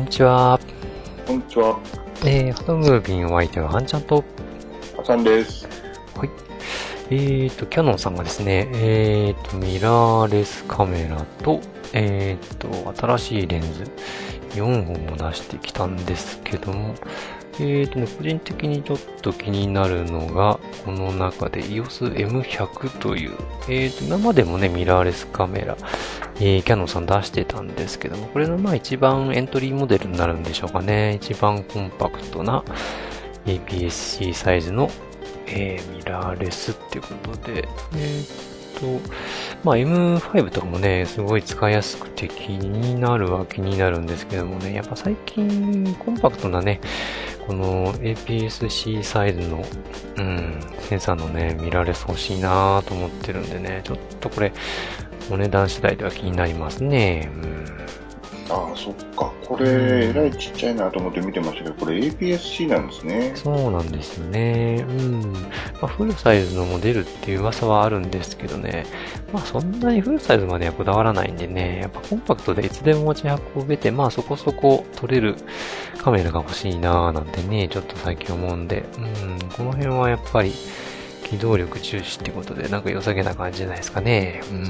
ん、こんにちは。こんにちは、えー、ハトムービンお相手はハンちゃんと、あさんです。はい。えーと、キャノンさんがですね、えーと、ミラーレスカメラと、えーと、新しいレンズ4本も出してきたんですけども、えーとね、個人的にちょっと気になるのが、この中で EOS M100 という、えーと、今までもね、ミラーレスカメラ、えーキャノンさん出してたんですけども、これのまあ一番エントリーモデルになるんでしょうかね。一番コンパクトな APS-C サイズの、えーミラーレスっていうことで、えーっと、まあ M5 とかもね、すごい使いやすくて気になるは気になるんですけどもね、やっぱ最近コンパクトなね、この APS-C サイズの、うん、センサーのね、ミラーレス欲しいなと思ってるんでね、ちょっとこれ、お値段次第では気になりますね。うんああ、そっか。これ、えらいちっちゃいなと思って見てましたけど、これ APS-C なんですね。そうなんですよね。うん。まあ、フルサイズのも出るっていう噂はあるんですけどね。まあ、そんなにフルサイズまではこだわらないんでね。やっぱコンパクトでいつでも持ち運べて、まあそこそこ撮れるカメラが欲しいなーなんてね、ちょっと最近思うんで。うん。この辺はやっぱり機動力重視ってことで、なんか良さげな感じじゃないですかね。うん。う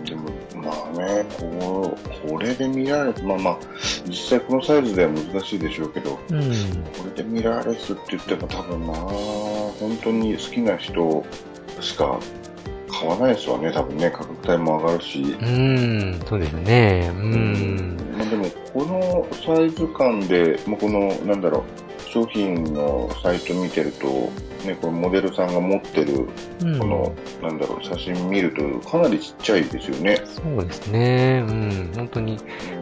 ん、でも、まあね、こう、これで見られて、まあまあ、実際このサイズでは難しいでしょうけど、うん。これで見られすって言っても多分な、本当に好きな人しか買わないですわね、多分ね、価格帯も上がるし。うん。そうですね。うん。まあ、でも、このサイズ感で、まあ、この、なんだろう、商品のサイト見てると、ね、これモデルさんが持ってる、うんこの、なんだろう、写真見ると、かなりちっちゃいですよね。そうですね。うん。本当に、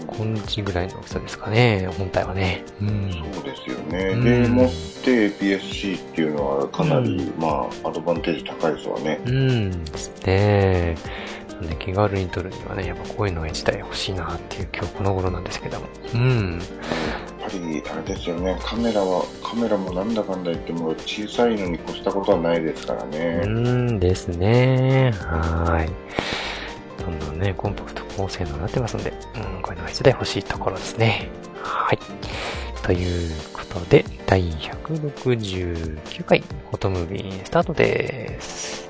こんちぐらいの大きさですかね。本体はね。うん。そうですよね。うんで、持って APS-C っていうのはかなり、うまあ、アドバンテージ高いですわね。うん。ですね。で気軽に撮るにはね、やっぱこういうのが1台欲しいなっていう今日この頃なんですけども。うん。り、あれですよね、カメラは、カメラもなんだかんだ言っても小さいのに越したことはないですからねう。んですね。はい。どんどんね、コンパクト高性能になってますんで、うん、こういうのが1台欲しいところですね。はい。ということで、第169回、フォトムービースタートです。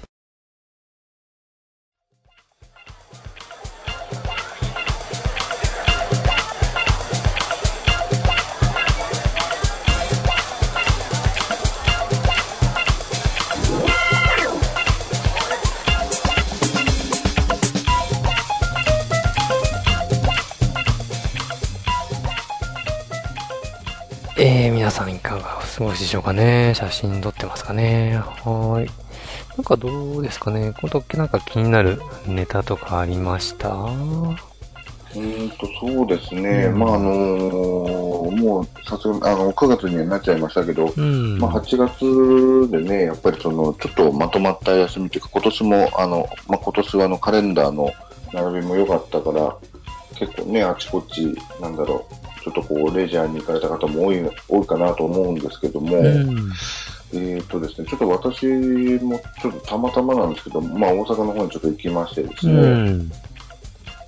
でしょうかね写真撮ってますかねはーい。なんかどうですかねこの時なんか気になるネタとかありました？うーんと、そうですね。うんまあ、あのーもう、さすがに、あの、9月にはなっちゃいましたけど、うん。まあ、8月でね、やっぱりその、ちょっとまとまった休みというか、今年も、あの、まあ、今年はあの、カレンダーの並びも良かったから、結構ね、あちこち、なんだろう、ちょっとこう、レジャーに行かれた方も多い、多いかなと思うんですけども、うん。えっ、とですね、ちょっと私もちょっとたまたまなんですけど、まあ、大阪の方にちょっと行きましてですうね、ん。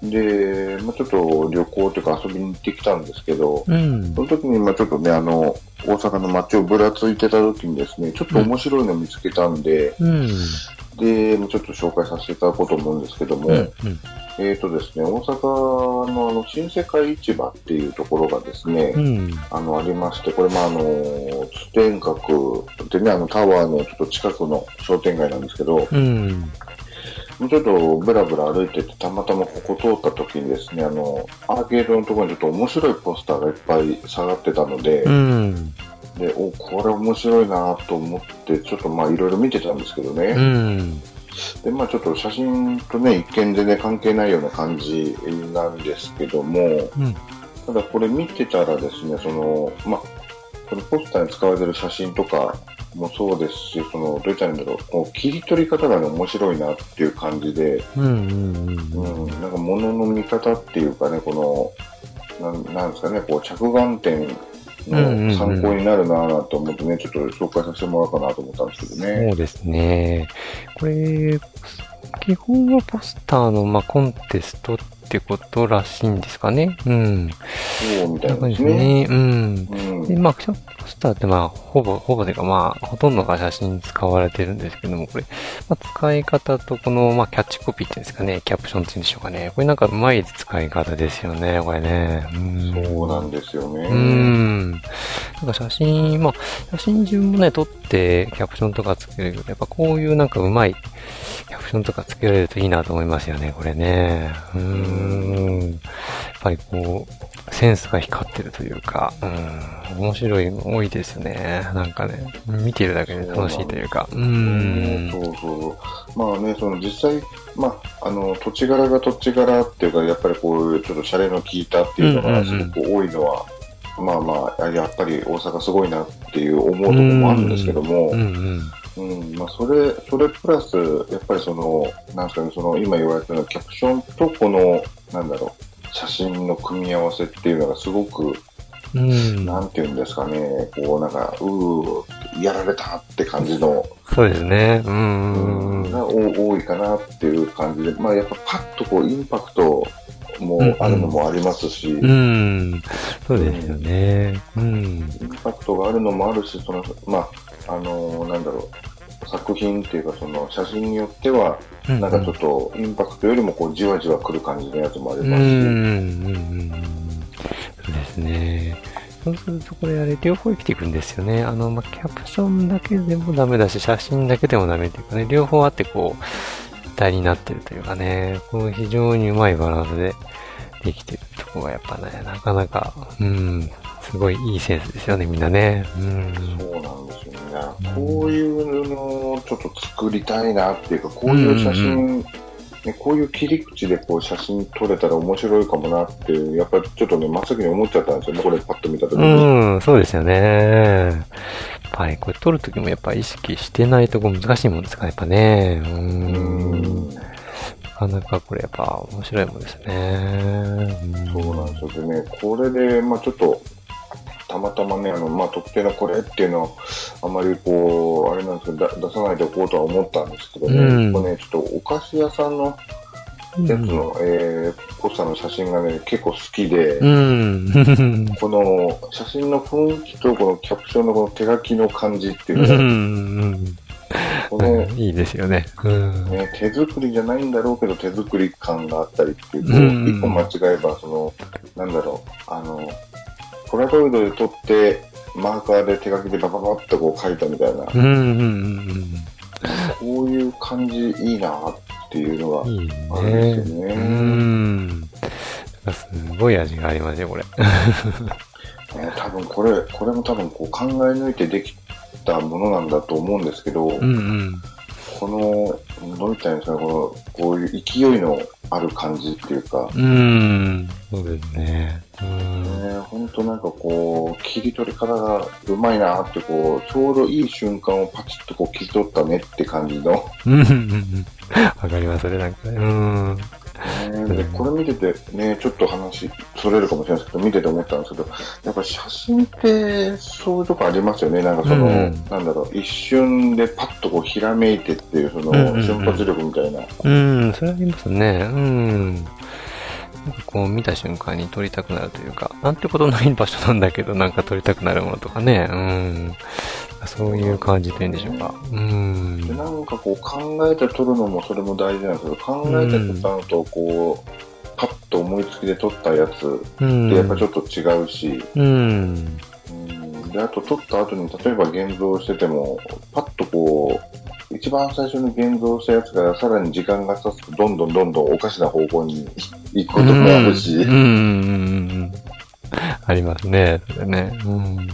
で、まあ、ちょっと旅行というか遊びに行ってきたんですけど、うんそ。の時に、まあちょっとね、あの、大阪の街をぶらついてた時にですね、ちょっと面白いの見つけたんで、うん。で、もうちょっと紹介させていただこうと思うんですけども、うん。うん。えっ、とですね、大阪のあの、新世界市場っていうところがですね、うん。あの、ありまして、これ、まあ、あの、通天閣でね、あの、タワーのちょっと近くの商店街なんですけど、うん。ちょっとブラブラ歩いてて、たまたまここ通った時にですね、あの、アーケードのところにちょっと面白いポスターがいっぱい下がってたので、うん。で、お、これ面白いなと思って、ちょっとまあいろいろ見てたんですけどね。うん。で、まあちょっと写真とね、一見全然関係ないような感じなんですけども、うん。ただこれ見てたらですね、その、まあ、このポスターに使われてる写真とかもそうですし、その、どう言ったらいいんだろう、こう切り取り方がね、面白いなっていう感じで、うん。うん。うん、なんか物の見方っていうかね、この、なんなんですかね、こう着眼点の参考になるなぁと思ってね、ちょっと紹介させてもらおうかなと思ったんですけどね。そうですね。これ、基本はポスターの、まあ、コンテストってことらしいんですかね。うん。そうみたいな感ですね。じですね。うん。うんで、まあ、ポスターってまあ、ほぼ、ほぼというかまあ、ほとんどが写真に使われてるんですけども、これ、まあ、使い方とこの、まあ、キャッチコピーっていうんですかね、キャプションっていうんでしょうかね。これなんかうまい使い方ですよね、これね。うん。そうなんですよね。うん。なんか写真、まあ、写真順もね、撮ってキャプションとかつけるけど、やっぱこういうなんかうまいキャプションとかつけられるといいなと思いますよね、これね。うーん。やっぱりこう、センスが光ってるというか、うん、面白いの多いですね。なんかね、見てるだけで楽しいというか。ううんん。そうそう。まあね、その実際、まあ、あの、土地柄が土地柄っていうか、やっぱりこういうちょっとシャレの効いたっていうのがすうんうんうんごく多いのは、まあまあ、やっぱり大阪すごいなっていう思うところもあるんですけども、うんうん。うん、まあ、それ、それプラス、やっぱりその、なんですかね、その、今言われたようなキャプションとこの、なんだろう、写真の組み合わせっていうのがすごく、うん。なんていうんですかね、こう、なんか、うー、やられたって感じの、そうですね。うんうんうん。が多多いかなっていう感じで、まあ、やっぱパッとこう、インパクトもあるのもありますし、うん。そうですよね。うん。インパクトがあるのもあるし、その、まあ、あのーなんだろう、作品っていうか、その、写真によっては、うんなんかちょっと、インパクトよりも、こう、じわじわ来る感じのやつもありうん、ますし、うん、うん。そうですね。そうすると、これあれ、両方生きていくんですよね。あの、まあ、キャプションだけでもダメだし、写真だけでもダメっていうかね、両方あって、こう、一体になってるというかね、この非常にうまいバランスでできてるとこがやっぱね、なかなか、うん、すごいいいセンスですよね、みんなね。うん。そうなんですよね。こういうのをちょっと作りたいなっていうか、こういう写真、うね、こういう切り口でこう写真撮れたら面白いかもなってやっぱりちょっとね、真っ先に思っちゃったんですよね、これパッと見たときに。うん、そうですよね。やっぱりこれ撮るときもやっぱ意識してないとこ難しいもんですから、やっぱね。う。うんんなかなかこれやっぱ面白いもんですね。そうなんですよ。でね、これで、まあちょっと、たまたまね、あの、まあ特定のこれっていうのは、あまりこう、あれなんですけど、だ出さないでおこうとは思ったんですけどね、うんこれね、ちょっとお菓子屋さんのやつの、えー、ポスターの写真がね、結構好きで、うん。この写真の雰囲気とこのキャプションのこの手書きの感じってういうのが、ん。この、いいですよね。うん。ね、手作りじゃないんだろうけど手作り感があったりっていう、こううん間違えば、その、なんだろう、あの、ポラロイドで撮って、マーカーで手書きでバババッとこう書いたみたいな、うん。うん。こういう感じいいなっていうのがいいあるんね。ですよね。うん。なんかすごい味がありますよ、これ。ね多分これ、これも多分こう考え抜いてできたものなんだと思うんですけど、うんうん。この、どういったんですかね、この、こういう勢いのある感じっていうか、うん。そうですね。うん。ね、本当なんかこう、切り取り方がうまいなって、こう、ちょうどいい瞬間をパチッとこう切り取ったねって感じの。うん。わかります、それなんかね。うん。ねでこれ見ててね、ちょっと話、それるかもしれないですけど、見てて思ったんですけど、やっぱ写真ってそういうとこありますよね。なんかその、うんなんだろう、一瞬でパッとこうひらめいてっていう、そのうんうんうん瞬発力みたいな。うん、それありますね。うん。なんかこう見た瞬間に撮りたくなるというか、なんてことない場所なんだけど、なんか撮りたくなるものとかね。うん。そういう感じというんでしょうか。うん。でなんかこう考えて撮るのもそれも大事なんですけど、考えて撮ったのと、こう、パッと思いつきで撮ったやつうん。ってやっぱちょっと違うし、うん。うんで、あと撮った後に、例えば現像してても、パッとこう、一番最初に現像したやつからさらに時間が経つとどんどんどんどんおかしな方向に行くこともあるし、うん、うんうんうん。ありますね、それね。うん。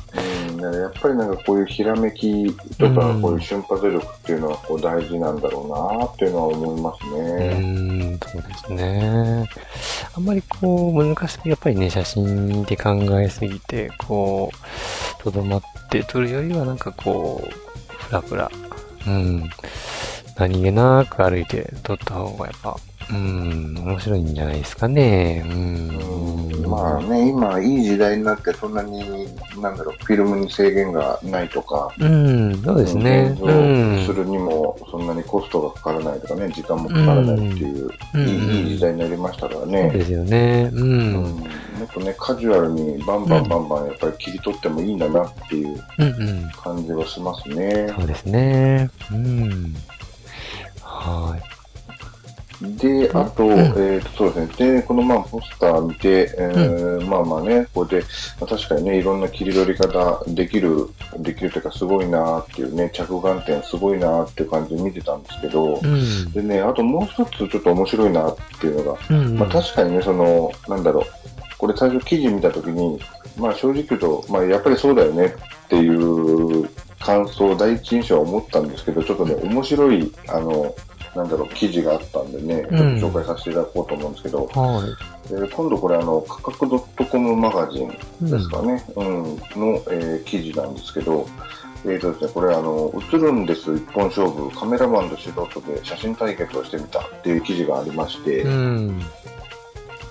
っぱりなんかこういうひらめきとかうんこういう瞬発力っていうのはこう大事なんだろうなっていうのは思いますうね。ーん、そうですね。あんまりこう、難しく、やっぱりね、写真で考えすぎて、こう、とどまって撮るよりは、なんかこう、ふらふら、うん、何気なく歩いて撮った方がやっぱ、うん、面白いんじゃないですかね。うん。うんまあね、今いい時代になってそんなに、なんだろう、フィルムに制限がないとか、うん、そうですね。現うん。像するにもそんなにコストがかからないとかね、時間もかからないっていう、うんいい時代になりましたからそうね。ですよね。ううんん。もっとね、カジュアルにバンバンバンバンやっぱり切り取ってもいいんだなっていううんうん。感じはしますね。そうですね。うん。はい。で、あと、うんえっ、と、そうですね。で、このまあ、ポスター見て、えーまあまあね、これで、まあ、確かにね、いろんな切り取り方できる、できるというか、すごいなっていうね、着眼点すごいなっていう感じで見てたんですけど、うん。でね、あともう一つちょっと面白いなっていうのが、うん。まあ確かにね、その、なんだろう、これ最初記事見たときに、まあ正直言うと、まあやっぱりそうだよねっていう感想、第一印象は思ったんですけど、ちょっとね、面白い、あの、なんだろう、記事があったんでね、ちょっと紹介させていただこうと思うんですけど、はで今度これあの、価格 .com マガジンい。ですかね、うん、の、えー記事なんですけど、えーとですね、これあの、映るんです一本勝負、カメラマンと素人で写真対決をしてみたっていう記事がありまして、うん。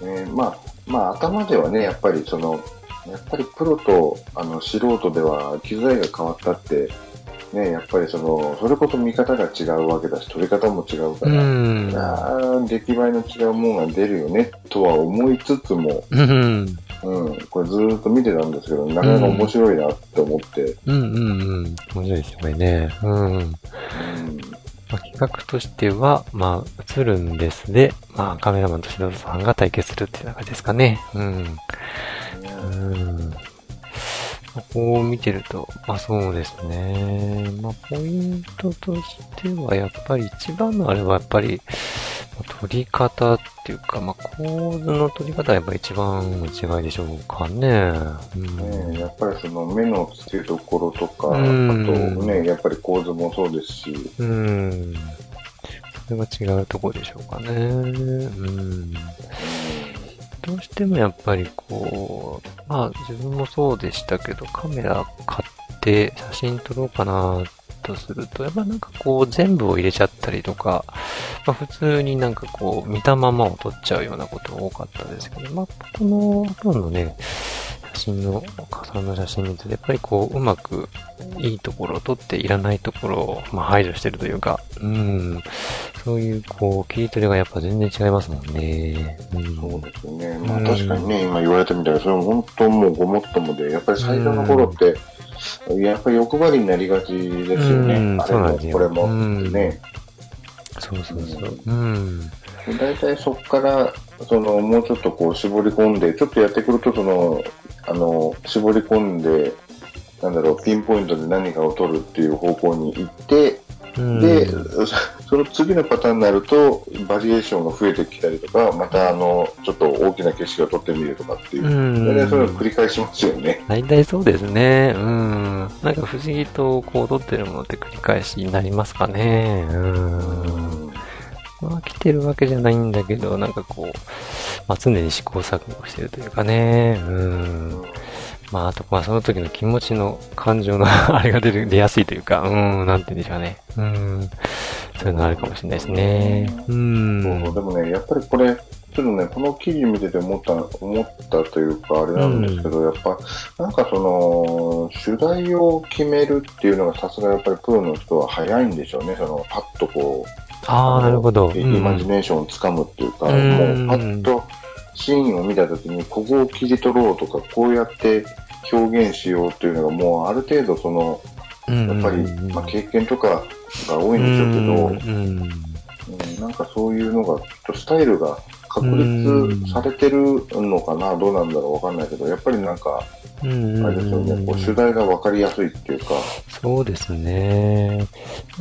えーまあ、まあ、頭ではね、やっぱりその、やっぱりプロとあの素人では機材が変わったって、ね、やっぱりその、それこそ見方が違うわけだし、撮り方も違うかうら、ん。あー出来栄えの違うものが出るよね、とは思いつつも、うん。うん、これずーっと見てたんですけど、なかなか面白いなって思って、うんうんうん。面白いですよ、これね。うん。うんまあ、企画としては、まあ、映るんですで、まあ、カメラマンと素人さんが対決するっていう感じですかね。うん。うん。まあこう見てると、まあそうですね。まあポイントとしては、やっぱり一番のあれはやっぱり、まあ撮り方っていうか、まあ構図の撮り方はやっぱり一番の違いでしょうかね。うん。ね、やっぱりその目の付けどころとか、うんあとね、やっぱり構図もそうですし、うん。それは違うところでしょうかね。うん。どうしてもやっぱりこう、まあ自分もそうでしたけど、カメラ買って写真撮ろうかなとすると、やっぱなんかこう全部を入れちゃったりとか、まあ普通になんかこう見たままを撮っちゃうようなことが多かったですけど、まあこの本のね、真の、岡さんの写真見てて、やっぱりこううまくいいところを撮っていらないところを、まあ、排除してるというか、うん、そういうこう切り取りがやっぱ全然違いますもんね。うん、そうですよね。まあうん確かにね、今言われてみたら、それも本当もうごもっともで、やっぱり最初の頃って、やっぱり欲張りになりがちですよね。うんあれもこれもね。そうそうそう。うん。大体そこから、その、もうちょっとこう絞り込んで、ちょっとやってくると、その、あの、絞り込んで、なんだろう、ピンポイントで何かを取るっていう方向に行って、うん、で、その次のパターンになると、バリエーションが増えてきたりとか、またあの、ちょっと大きな景色を撮ってみるとかっていうう。ん。大体それを繰り返しますよね。大体そうですね。うん。なんか不思議とこう撮ってるものって繰り返しになりますかね。うん。まあ来てるわけじゃないんだけど、なんかこう、まあ常に試行錯誤してるというかね。うん。まああと、まあその時の気持ちの感情の あれが出る、出やすいというか、うん、なんて言うんでしょうね。うん。そういうのあるかもしれないですね。うん。そうでもね、やっぱりこれ、ちょっとね、この記事見てて思った、思ったというか、あれなんですけど、やっぱ、なんかその、主題を決めるっていうのがさすがやっぱりプロの人は早いんでしょうね。その、パッとこう、ああ、なるほど。イマジネーションをつかむっていうか、うんもうパッとシーンを見たときに、ここを切り取ろうとか、こうやって表現しようっていうのが、もうある程度その、うん、やっぱり、まあ、経験とかが多いんでしょうけど、うん。うんなんかそういうのが、ちょっとスタイルが確立されてるのかな、どうなんだろうわかんないけど、やっぱりなんか、あれですよね、こう主題がわかりやすいっていうか、そうですね。なん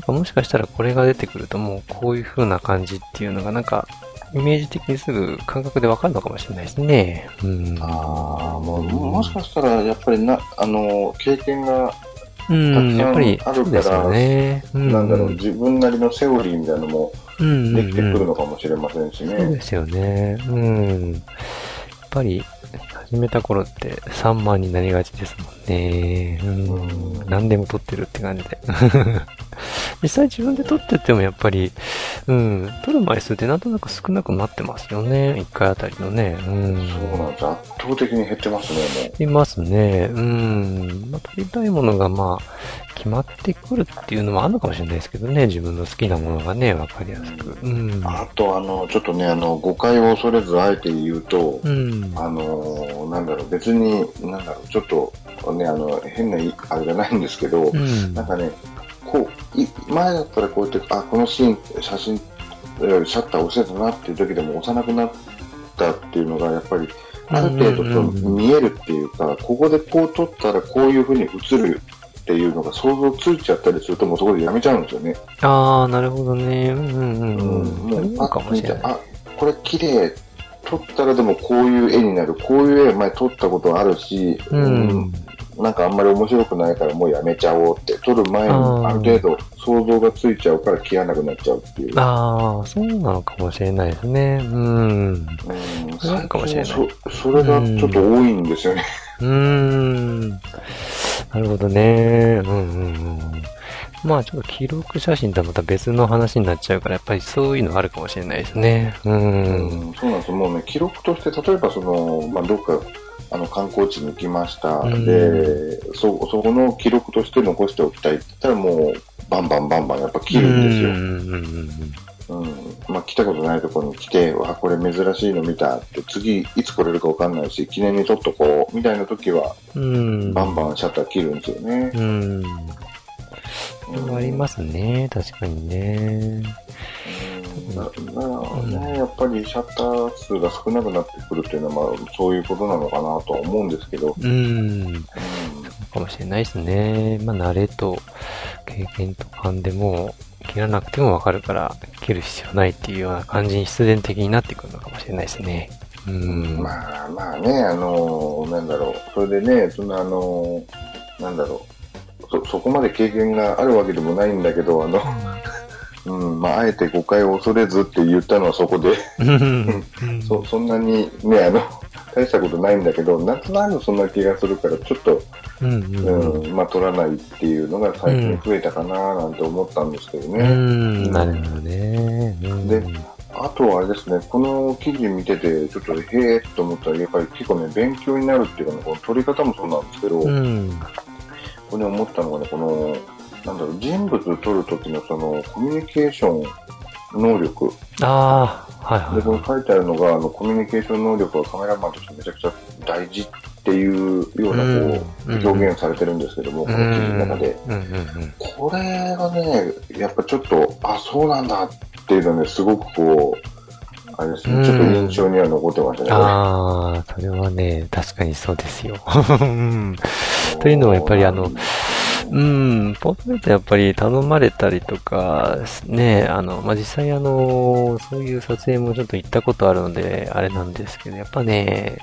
かもしかしたらこれが出てくるともうこういう風な感じっていうのがなんか、イメージ的にすぐ感覚でわかるのかもしれないですね。うん。ああ、もう、もしかしたら、やっぱりな、あの、経験が、うん、やっぱり、たくさんあるからね。うん、なんだろう、自分なりのセオリーみたいなのもできてくるのかもしれませんしそうね。ですよね。うん。やっぱり、始めた頃って3万になりがちですもんね。うん。うん何でも撮ってるって感じで。実際自分で撮っててもやっぱり、うん、撮る枚数ってなんとなく少なくなってますよね。1回あたりのね。うん。そうなんです。圧倒的に減ってますね、いますね。うん。まあ、撮りたいものがまあ、決まってくるっていうのもあるのかもしれないですけどね。自分の好きなものがね、わかりやすく。うん。もう。あと、あの、ちょっとね、あの、誤解を恐れずあえて言うと、うん。あの、なんだろう、別に、なんだろう、ちょっと、ね、あの、変な、あれじゃないんですけど、うん。なんかね、こう、い前だったらこうやって、あ、このシーン、写真、えーシャッター押せたなっていう時でも押さなくなったっていうのが、やっぱり、ある程度見えるっていうか、ここでこう撮ったらこういう風に映るっていうのが想像ついちゃったりすると、もうそこでやめちゃうんですよね。ああ、なるほどね。うんうんうん。うん、うん。もう、そうかもしれない。あ、これ綺麗。撮ったらでもこういう絵になる。こういう絵前撮ったことあるし、うん。なんかあんまり面白くないからもうやめちゃおうって、撮る前にある程度想像がついちゃうから消えなくなっちゃうっていう。ああ、そうなのかもしれないですね。うん。うん、そう最かもしれない近そそれがちょっと多いんですよね。うーん。なるほどね。うんうんうん。まあちょっと記録写真とはまた別の話になっちゃうから、やっぱりそういうのあるかもしれないですね。う。うんん、そうなんですもうね、記録として、例えばその、まあ、どっか、あの、観光地に行きました。うんで、そ、そこの記録として残しておきたいって言ったら、もう、バンバンバンバンやっぱ切るんですよ。うんうんうんうん。まあ、来たことないところに来て、わ、これ珍しいの見たって、次、いつ来れるかわかんないし、記念に撮っとこう、みたいな時は、うん。うん。バンバンシャッター切るんですよね。うん。うんありますね。確かにね。うんだだからね、やっぱりシャッター数が少なくなってくるっていうのは、まあ、そういうことなのかなとは思うんですけど、うん。うんかもしれないですね。まあ慣れと経験と勘でもう切らなくてもわかるから切る必要ないっていうような感じに必然的になってくるのかもしれないですね。うん。まあまあね、あのなんだろう、それでね、そんなあのなんだろう、そ、そこまで経験があるわけでもないんだけど、あの、うん、まあ、あえて誤解を恐れずって言ったのはそこで、うん。そ、そんなにね、あの、大したことないんだけど、なんとなくそんな気がするから、ちょっと、うん。うん。うん、まあ、取らないっていうのが最近増えたかななんて思ったんですけどうね。ん。なるほどね。うんであとはあれですね、この記事見てて、ちょっとへえと思ったら、やっぱり結構ね、勉強になるっていうかね、この取り方もそうなんですけど、うん。これ思ったのがね、この、なんだろう、人物を撮るときのその、コミュニケーション能力。ああ、はいで、こはれ書いてあるのが、あの、コミュニケーション能力はカメラマンとしてめちゃくちゃ大事っていうような、こう、うん表現されてるんですけども、い。この記事の中で。うんうんうん。これがね、やっぱちょっと、あ、そうなんだっていうのはね、すごくこう、あれですね、ちょっと印象には残ってましたね。ああ、それはね、確かにそうですよ。うんというのはやっぱりあの、うん、ポートレートやっぱり頼まれたりとか、ね、あの、まあ、実際あの、そういう撮影もちょっと行ったことあるので、あれなんですけど、やっぱね、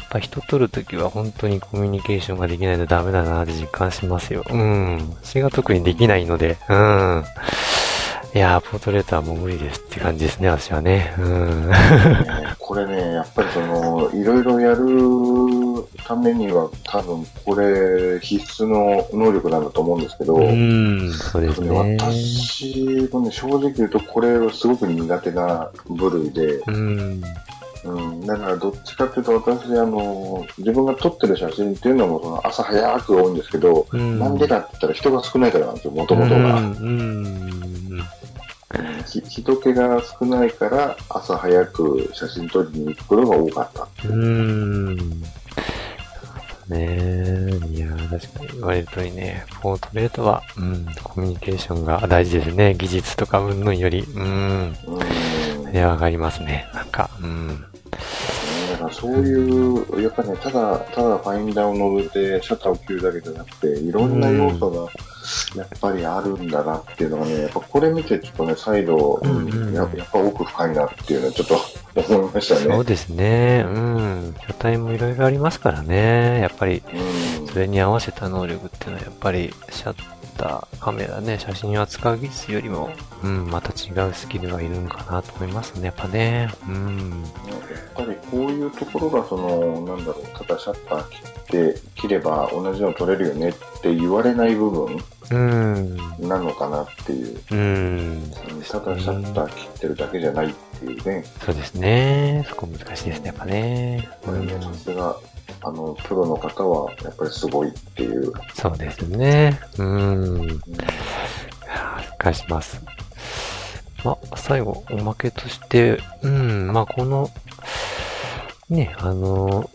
やっぱ人撮るときは本当にコミュニケーションができないとダメだなって実感しますよ。うん。私が特にできないので、うん。いやー、ポートレートはもう無理ですって感じですね、私はね。うん。これね、やっぱりその、いろいろやるためには、多分これ必須の能力なんだと思うんですけど、うん、そうですね。私もね、正直言うとこれはすごく苦手な部類で、うん。うん、だからどっちかっていうと私、あの、自分が撮ってる写真っていうのもその朝早く多いんですけど、うんなんでかって言ったら人が少ないからなんですよ、もともとが。うん。うん。ひ人気が少ないから朝早く写真撮りに行くことが多かった。う。ねえ、いや、確かに言われる通りね、ポートレートは、うん、コミュニケーションが大事ですね。技術とか云々より。うん。いや、わかりますね。なんか、うん。だからそういう、やっぱね、ただ、ただファインダーを乗せてシャッターを切るだけじゃなくて、いろんな要素がやっぱりあるんだなっていうのがね、やっぱこれ見てちょっとね、再度、うんうんややっぱ奥深いなっていうのはちょっと 思いましたね。そうですね。うん。車体もいろいろありますからね。やっぱり、うんそれに合わせた能力っていうのはやっぱりシャッター、カメラね、写真を扱う技術よりも、うん、また違うスキルがいるんかなと思いますね、やっぱね。うん。やっぱりこういうところが、その、なんだろう、ただシャッター切って、切れば同じの撮れるよねって言われない部分うん。なのかなっていう。うん。ただシャッター切ってるだけじゃないっていうね。そうですね。そこ難しいですね、やっぱね。うんこれね、さすが、あの、プロの方は、やっぱりすごいっていう。そうですね。うん。いやー返します。まあ、最後、おまけとして、うん、まあ、この、ね、あの、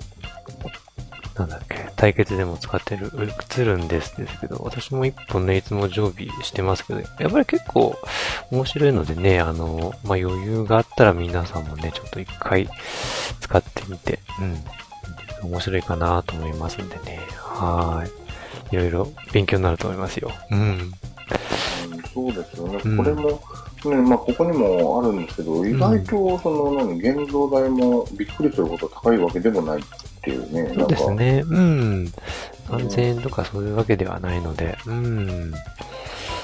なんだっけ、対決でも使ってる、映るんですですけど、私も一本ね、いつも常備してますけど、やっぱり結構面白いのでね、あの、まあ、余裕があったら皆さんもね、ちょっと一回使ってみて、うん、面白いかなと思いますんでね、はーい。いろいろ勉強になると思いますよ。うん。うんそうですよね。うんこれも、ね、まあ、ここにもあるんですけど、意外と、その、何、現像代もびっくりするほど高いわけでもないっていうね。そうです。ね。うん。3000円とかそういうわけではないので、うん。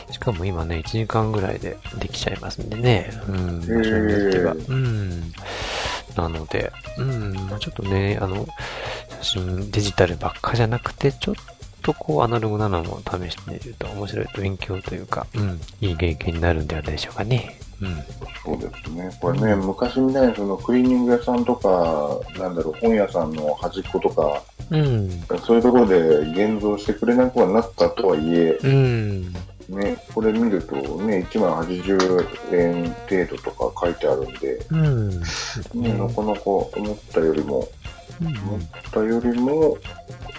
しかも今ね、1時間ぐらいでできちゃいますんでね。うん。場所によっては。うん。なので、うん。まあちょっとね、あの、写真デジタルばっかじゃなくて、ちょっとこうアナログなのも試してみると面白いと勉強というか、うん。いい経験になるんではないでしょうかね。うん。そうですね。これね、昔みたいにそのクリーニング屋さんとか、なんだろう、本屋さんの端っことか、うん。そういうところで現像してくれなくはなったとはいえ、うん。ね、これ見るとね、1万80円程度とか書いてあるんで、うん。ね、なかなか思ったよりも、うん思ったよりも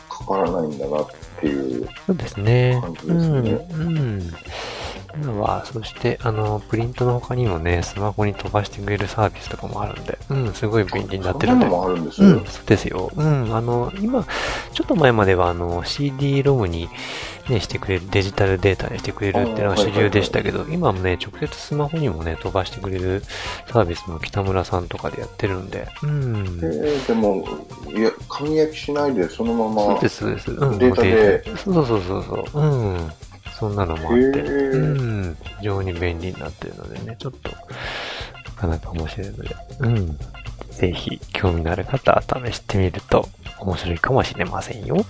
かからないんだなっていう。そうですね。感じですねうん。そして、あの、プリントの他にもね、スマホに飛ばしてくれるサービスとかもあるんで、うん、すごい便利になってるんでそんなの。もあるんですよ。うん、そうですよ。うん、あの、今、ちょっと前までは、あの、CD ロムに、ね、してくれる、デジタルデータにしてくれるっていうのが主流でしたけど、今もね、直接スマホにもね、飛ばしてくれるサービスも北村さんとかでやってるんで、うん。えーでも、いや、紙焼きしないでそのまま、そうです、そうです。うん、データでそうそうそうそうそう。うん。そんなのもあって、へーうん。非常に便利になってるのでね、ちょっと、なかなか面白いので、うん。ぜひ、興味のある方は試してみると面白いかもしれませんよ。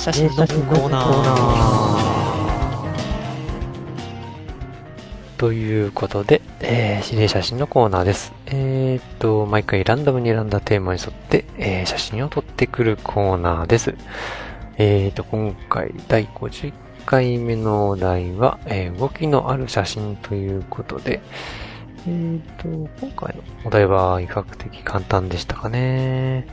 写真のコーナー。ということで、えー、指令写真のコーナーです。えーっと、毎回ランダムに選んだテーマに沿って、えー写真を撮ってくるコーナーです。えーっと、今回第51回目のお題は、えー動きのある写真ということで、えーっと、今回のお題は比較的簡単でしたかね。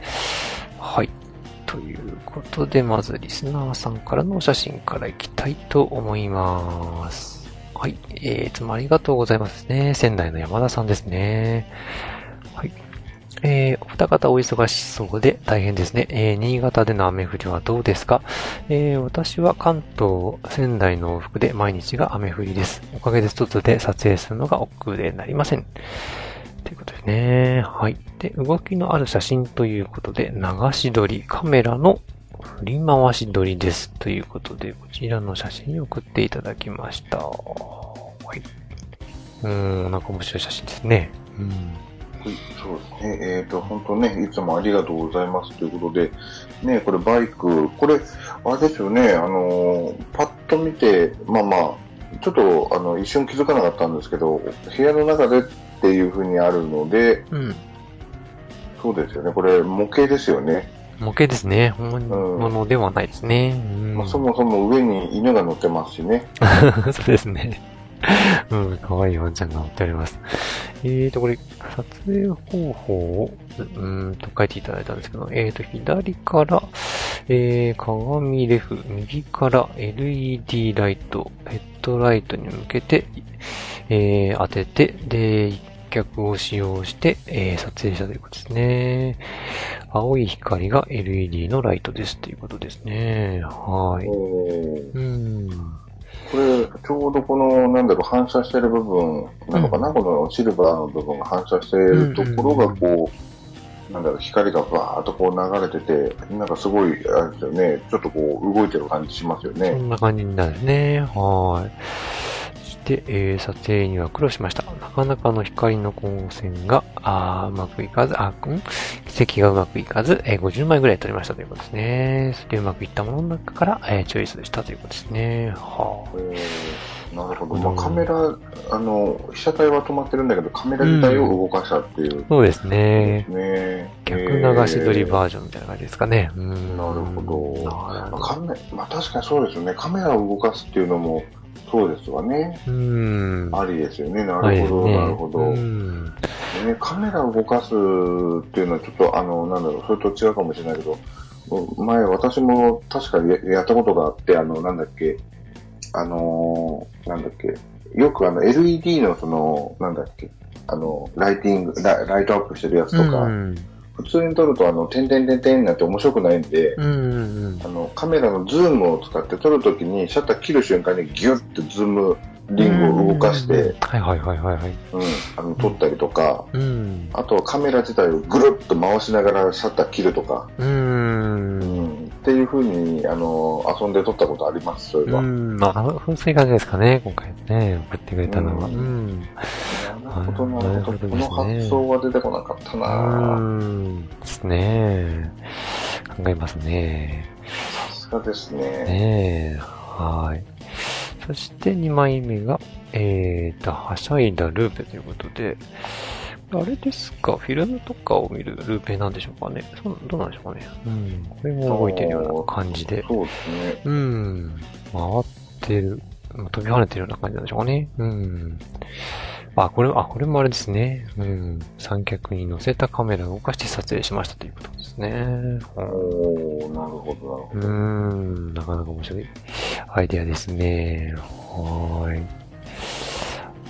はい。ということで、まずリスナーさんからのお写真からいきたいと思います。はい。えー、いつもありがとうございますね。仙台の山田さんですね。はい。えー、お二方お忙しそうで大変ですね。えー、新潟での雨降りはどうですか？えー、私は関東、仙台の往復で毎日が雨降りです。おかげで外で撮影するのが億劫でなりません。ということですね。はい。で、動きのある写真ということで、流し撮り、カメラの振り回し撮りです。ということで、こちらの写真を送っていただきました。はい。うーん、なんか面白い写真ですね。うん。はいそうですね。えっ、と、本当ね、いつもありがとうございますということで、ね、これバイク、これ、あれですよね、あのーパッと見て、まあまあ、ちょっと、あの、一瞬気づかなかったんですけど、部屋の中でっていう風にあるので、うん。そうですよね、これ模型ですよね。模型ですね。本うん物ではないですね。うんまあ、そもそも上に犬が乗ってますしね。そうですね。うん、可愛いワンちゃんが乗っております。えーと、これ、撮影方法を、うーんと書いていただいたんですけど、えーと、左から、えー、鏡レフ、右から LED ライト、ヘッドライトに向けて、えー、当てて、で、一脚を使用して、えー、撮影したということですね。青い光が LED のライトですということですね。はえい。ーうん。これ、ちょうどこの、なんだろう、反射してる部分なのかな、このシルバーの部分が反射しているところが、こう、なんだろう、光がバーっとこう流れてて、なんかすごい、あれですよね、ちょっとこう、動いてる感じしますよそね。んな感じになるね。はい。て、えー、撮影には苦労しました。なかなかの光の光線が、あーうまくいかず、あ、ん？奇跡がうまくいかず、えー50枚ぐらい撮りましたということですね。そしてうまくいったものの中から、えーチョイスしたということですね。はえーなるほど。うんまあ、カメラ、あの、被写体は止まってるんだけど、カメラ自体を動かしたっていう。あ。そうですね。ね逆流し撮りーバージョンみたいな感じですかね。うん。なるほどまあカメまあ、確かにそうですよね。カメラを動かすっていうのも、そうですわね。ど。うん。ありですよね。なはいるほど、なるほど。うん。ね、カメラを動かすっていうのはちょっと、あの、なんだろう、それと違うかもしれないけど、前私も確かにややったことがあって、あの、なんだっけ、あのーなんだっけ、よくあの LED のその、なんだっけ、あの、ライティング、ラライトアップしてるやつとか、うん。普通に撮るとあの、点々点々になって面白くないんで、うん。うんあの、カメラのズームを使って撮るときにシャッター切る瞬間にギュッてズームリングを動かして、はいはいはいはいはい。うん、あの、撮ったりとか、うん。あとはカメラ自体をぐるっと回しながらシャッター切るとか、う。うんん、っていう風に、あの、遊んで撮ったことあります、そういえば。うん。まあ、そういう感じですかね、今回ね、送ってくれたのは。ううんん。なるほど、なるほど。この発想は出てこなかったうなん。ですね。考えますね。さすがですね。ねえ。はい。そして2枚目が、えーと、はしゃいだルーペということで、あれですか？フィルムとかを見るルーペなんでしょうかね？そうどうなんでしょうかね？うん。これも動いてるような感じで。そうですね。うん。回ってる。まあ飛び跳ねてるような感じなんでしょうかね。うん。あ、これ、あ、これもあれですね。うん。三脚に乗せたカメラを動かして撮影しましたということですね。うんおー、なるほど、なるほうーん、なかなか面白いアイデアですね。はーい。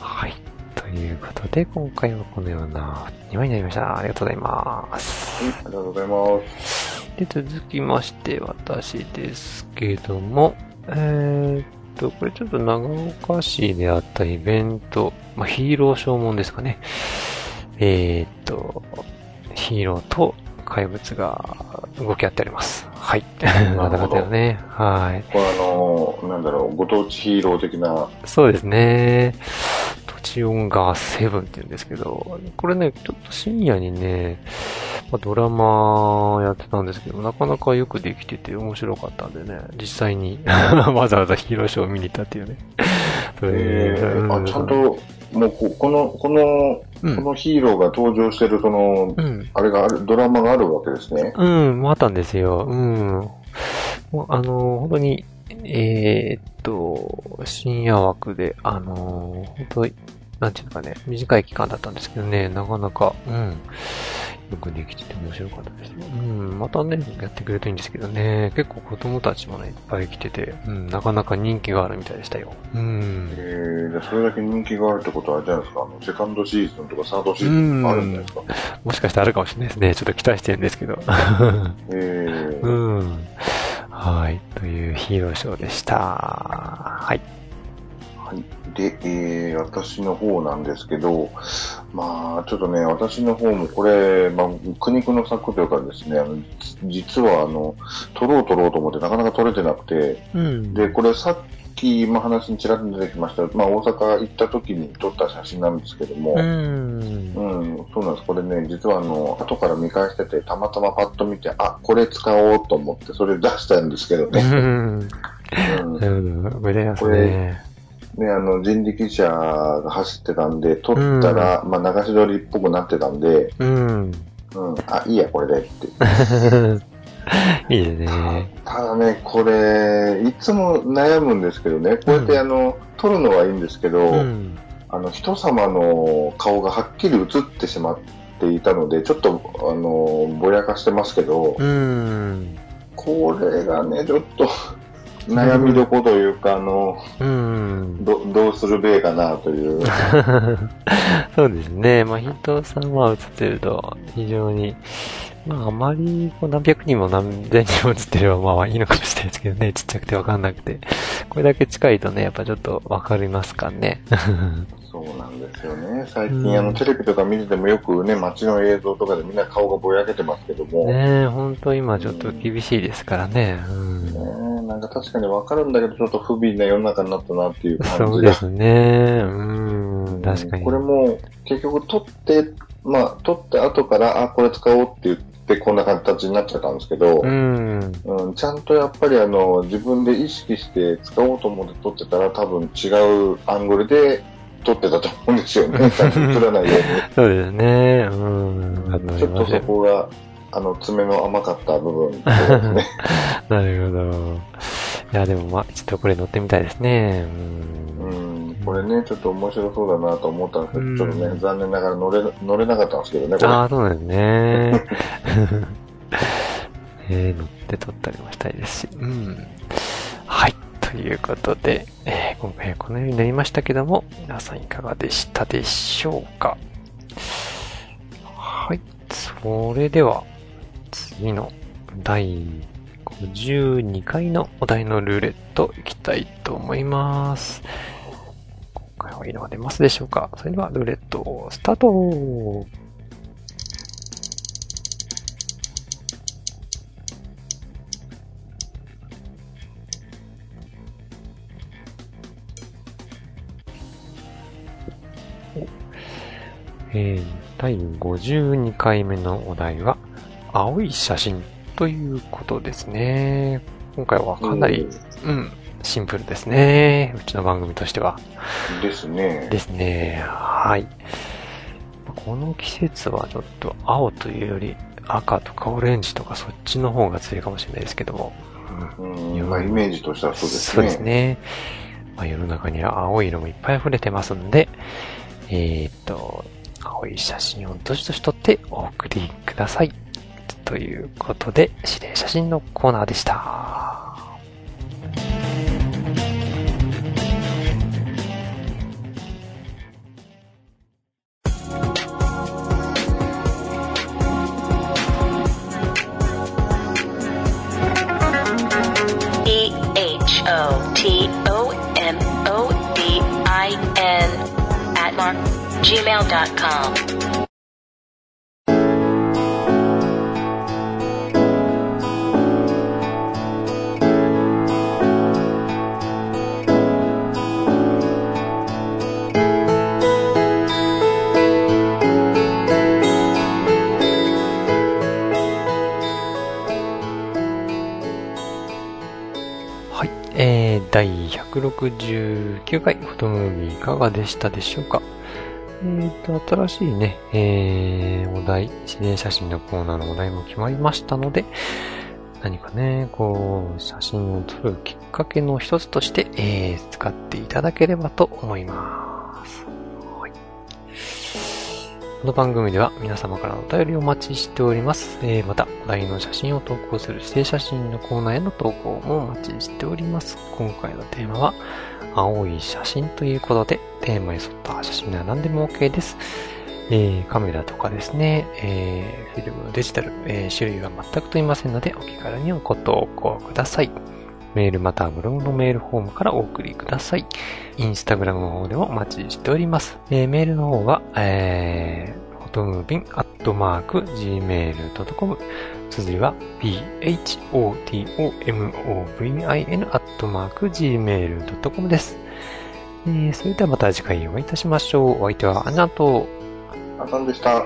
はい。ということで、今回はこのような2枚になりました。ありがとうございます。ど。ありがとうございます。で、続きまして、私ですけども、えーっと、これちょっと長岡市であったイベント、まあ、ヒーロー消耗ですかね。えーっと、ヒーローと怪物が動き合っております。はい。まだまだよね。はい。これあの、なんだろう、ご当地ヒーロー的な、そうですね。土地音がセブンって言うんですけど、これね、ちょっと深夜にね、まあ、ドラマやってたんですけど、なかなかよくできてて面白かったんでね、実際に わざわざヒーローショーを見に行ったっていうね。えー、あ、ちゃんと、もうこ、この、この、うんこのヒーローが登場してる、その、うん。あれがある、ドラマがあるわけですね。うん、あったんですよ。うん。もうあの、本当に、えーっと、深夜枠で、あの、本当に、なんていうかね、短い期間だったんですけどね、なかなか、うん、よくできてて面白かったですよ。うん、またね、やってくれるといいんですけどね、結構子供たちもね、いっぱい来てて、うん、なかなか人気があるみたいでしたよ。うん。えー、それだけ人気があるってことはあれじゃないですか、あの、セカンドシーズンとかサードシーズンあるんじゃないですか？もしかしたらあるかもしれないですね。ちょっと期待してるんですけど。えー、うん。はい。というヒーローショーでした。はい。はい。で、えー、私の方なんですけど、まあ、ちょっとね、私の方もこれ、まあ、苦肉の策というかですね、あのじ実は、あの、撮ろう撮ろうと思ってなかなか撮れてなくて、うんで、これさっきも話にちらっと出てきました、まあ、大阪行った時に撮った写真なんですけども、うん。うん、そうなんです。これね、実はあの、後から見返してて、たまたまパッと見て、あ、これ使おうと思って、それ出したんですけどうね。ん。うんなるほど。これますね。ね、あの、人力車が走ってたんで、撮ったら、まあ、流し撮りっぽくなってたんで、うん。うん、あ、いいや、これでって。いいですね。ただね、これ、いつも悩むんですけどね、こうやって、うんあの、撮るのはいいんですけど、うん。あの、人様の顔がはっきり映ってしまっていたので、ちょっと、あの、ぼやかしてますけど、うん。これがね、ちょっと、悩みどころというか、あの、うん。どどうするべえかなという。そうですね。まあ、ヒントさんは映ってると、非常に、まあ、あまり、こう、何百人も何千人も映ってれば、まあ、いいのかもしれないですけどね。ちっちゃくてわかんなくて。これだけ近いとね、やっぱちょっとわかりますかね。そうなんですよね。最近、うんあの、テレビとか見ててもよくね、街の映像とかでみんな顔がぼやけてますけども、ねねえ、ほんと今ちょっと厳しいですからね。うん。えなんか確かにわかるんだけど、ちょっと不憫な世の中になったなっていう感じが。そうですね。うん。確かに。これも、結局撮って、まあ、撮って後から、あ、これ使おうって言って、こんな形になっちゃったんですけど、うん。うん、ちゃんとやっぱりあの、自分で意識して使おうと思って撮ってたら、多分違うアングルで撮ってたと思うんですよね。映らないよそうですね。うん。うに。ちょっとそこが、あの、爪の甘かった部分ね。なるほど。いや、でもまあ、ちょっとこれ乗ってみたいですね。う。うんん、これね、ちょっと面白そうだなと思ったんですけど、うんちょっとね、残念ながら乗れ、乗れなかったんですけどね、これ。ああ、そうなんですね。えー、乗って撮ったりもしたいですし。うん。はい。ということで、えー今回はこのようになりましたけども、皆さんいかがでしたでしょうか？はい。それでは、次の第52回のお題のルーレットいきたいと思います。今回は色が出ますでしょうか？それではルーレットスタートえー第52回目のお題は、青い写真ということですね。今回はかなり、うん、シンプルですね。うちの番組としては。ですね。ですね。はい。この季節はちょっと青というより赤とかオレンジとかそっちの方が強いかもしれないですけども。うんうん、まあ、イメージとしてはそうですね。そうですね。まあ、世の中には青い色もいっぱい溢れてますんで、えーっと、青い写真をどしどし撮ってお送りください。ということで、指令写真のコーナーでした。69回フォトムービーいかがでしたでしょうか？えーと、新しいね、えー、お題、自然写真のコーナーのお題も決まりましたので、何かね、こう、写真を撮るきっかけの一つとして、えー、使っていただければと思います。この番組では皆様からのお便りをお待ちしております。えー、また、お題の写真を投稿する指定写真のコーナーへの投稿もお待ちしております。今回のテーマは、青い写真ということで、テーマに沿った写真なら何でも OK です。えーカメラとかですね、えーフィルム、デジタル、え種類は全く問いませんので、お気軽にご投稿ください。メールまたはブログのメールフォームからお送りください。インスタグラムの方でもお待ちしております。えーメールの方は、えー、フォトムービンアットマーク gmail.com 綴りは photomovin アットマーク gmail.com です。えーそれではまた次回お会いいたしましょう。お相手はアンナと、あさんでした。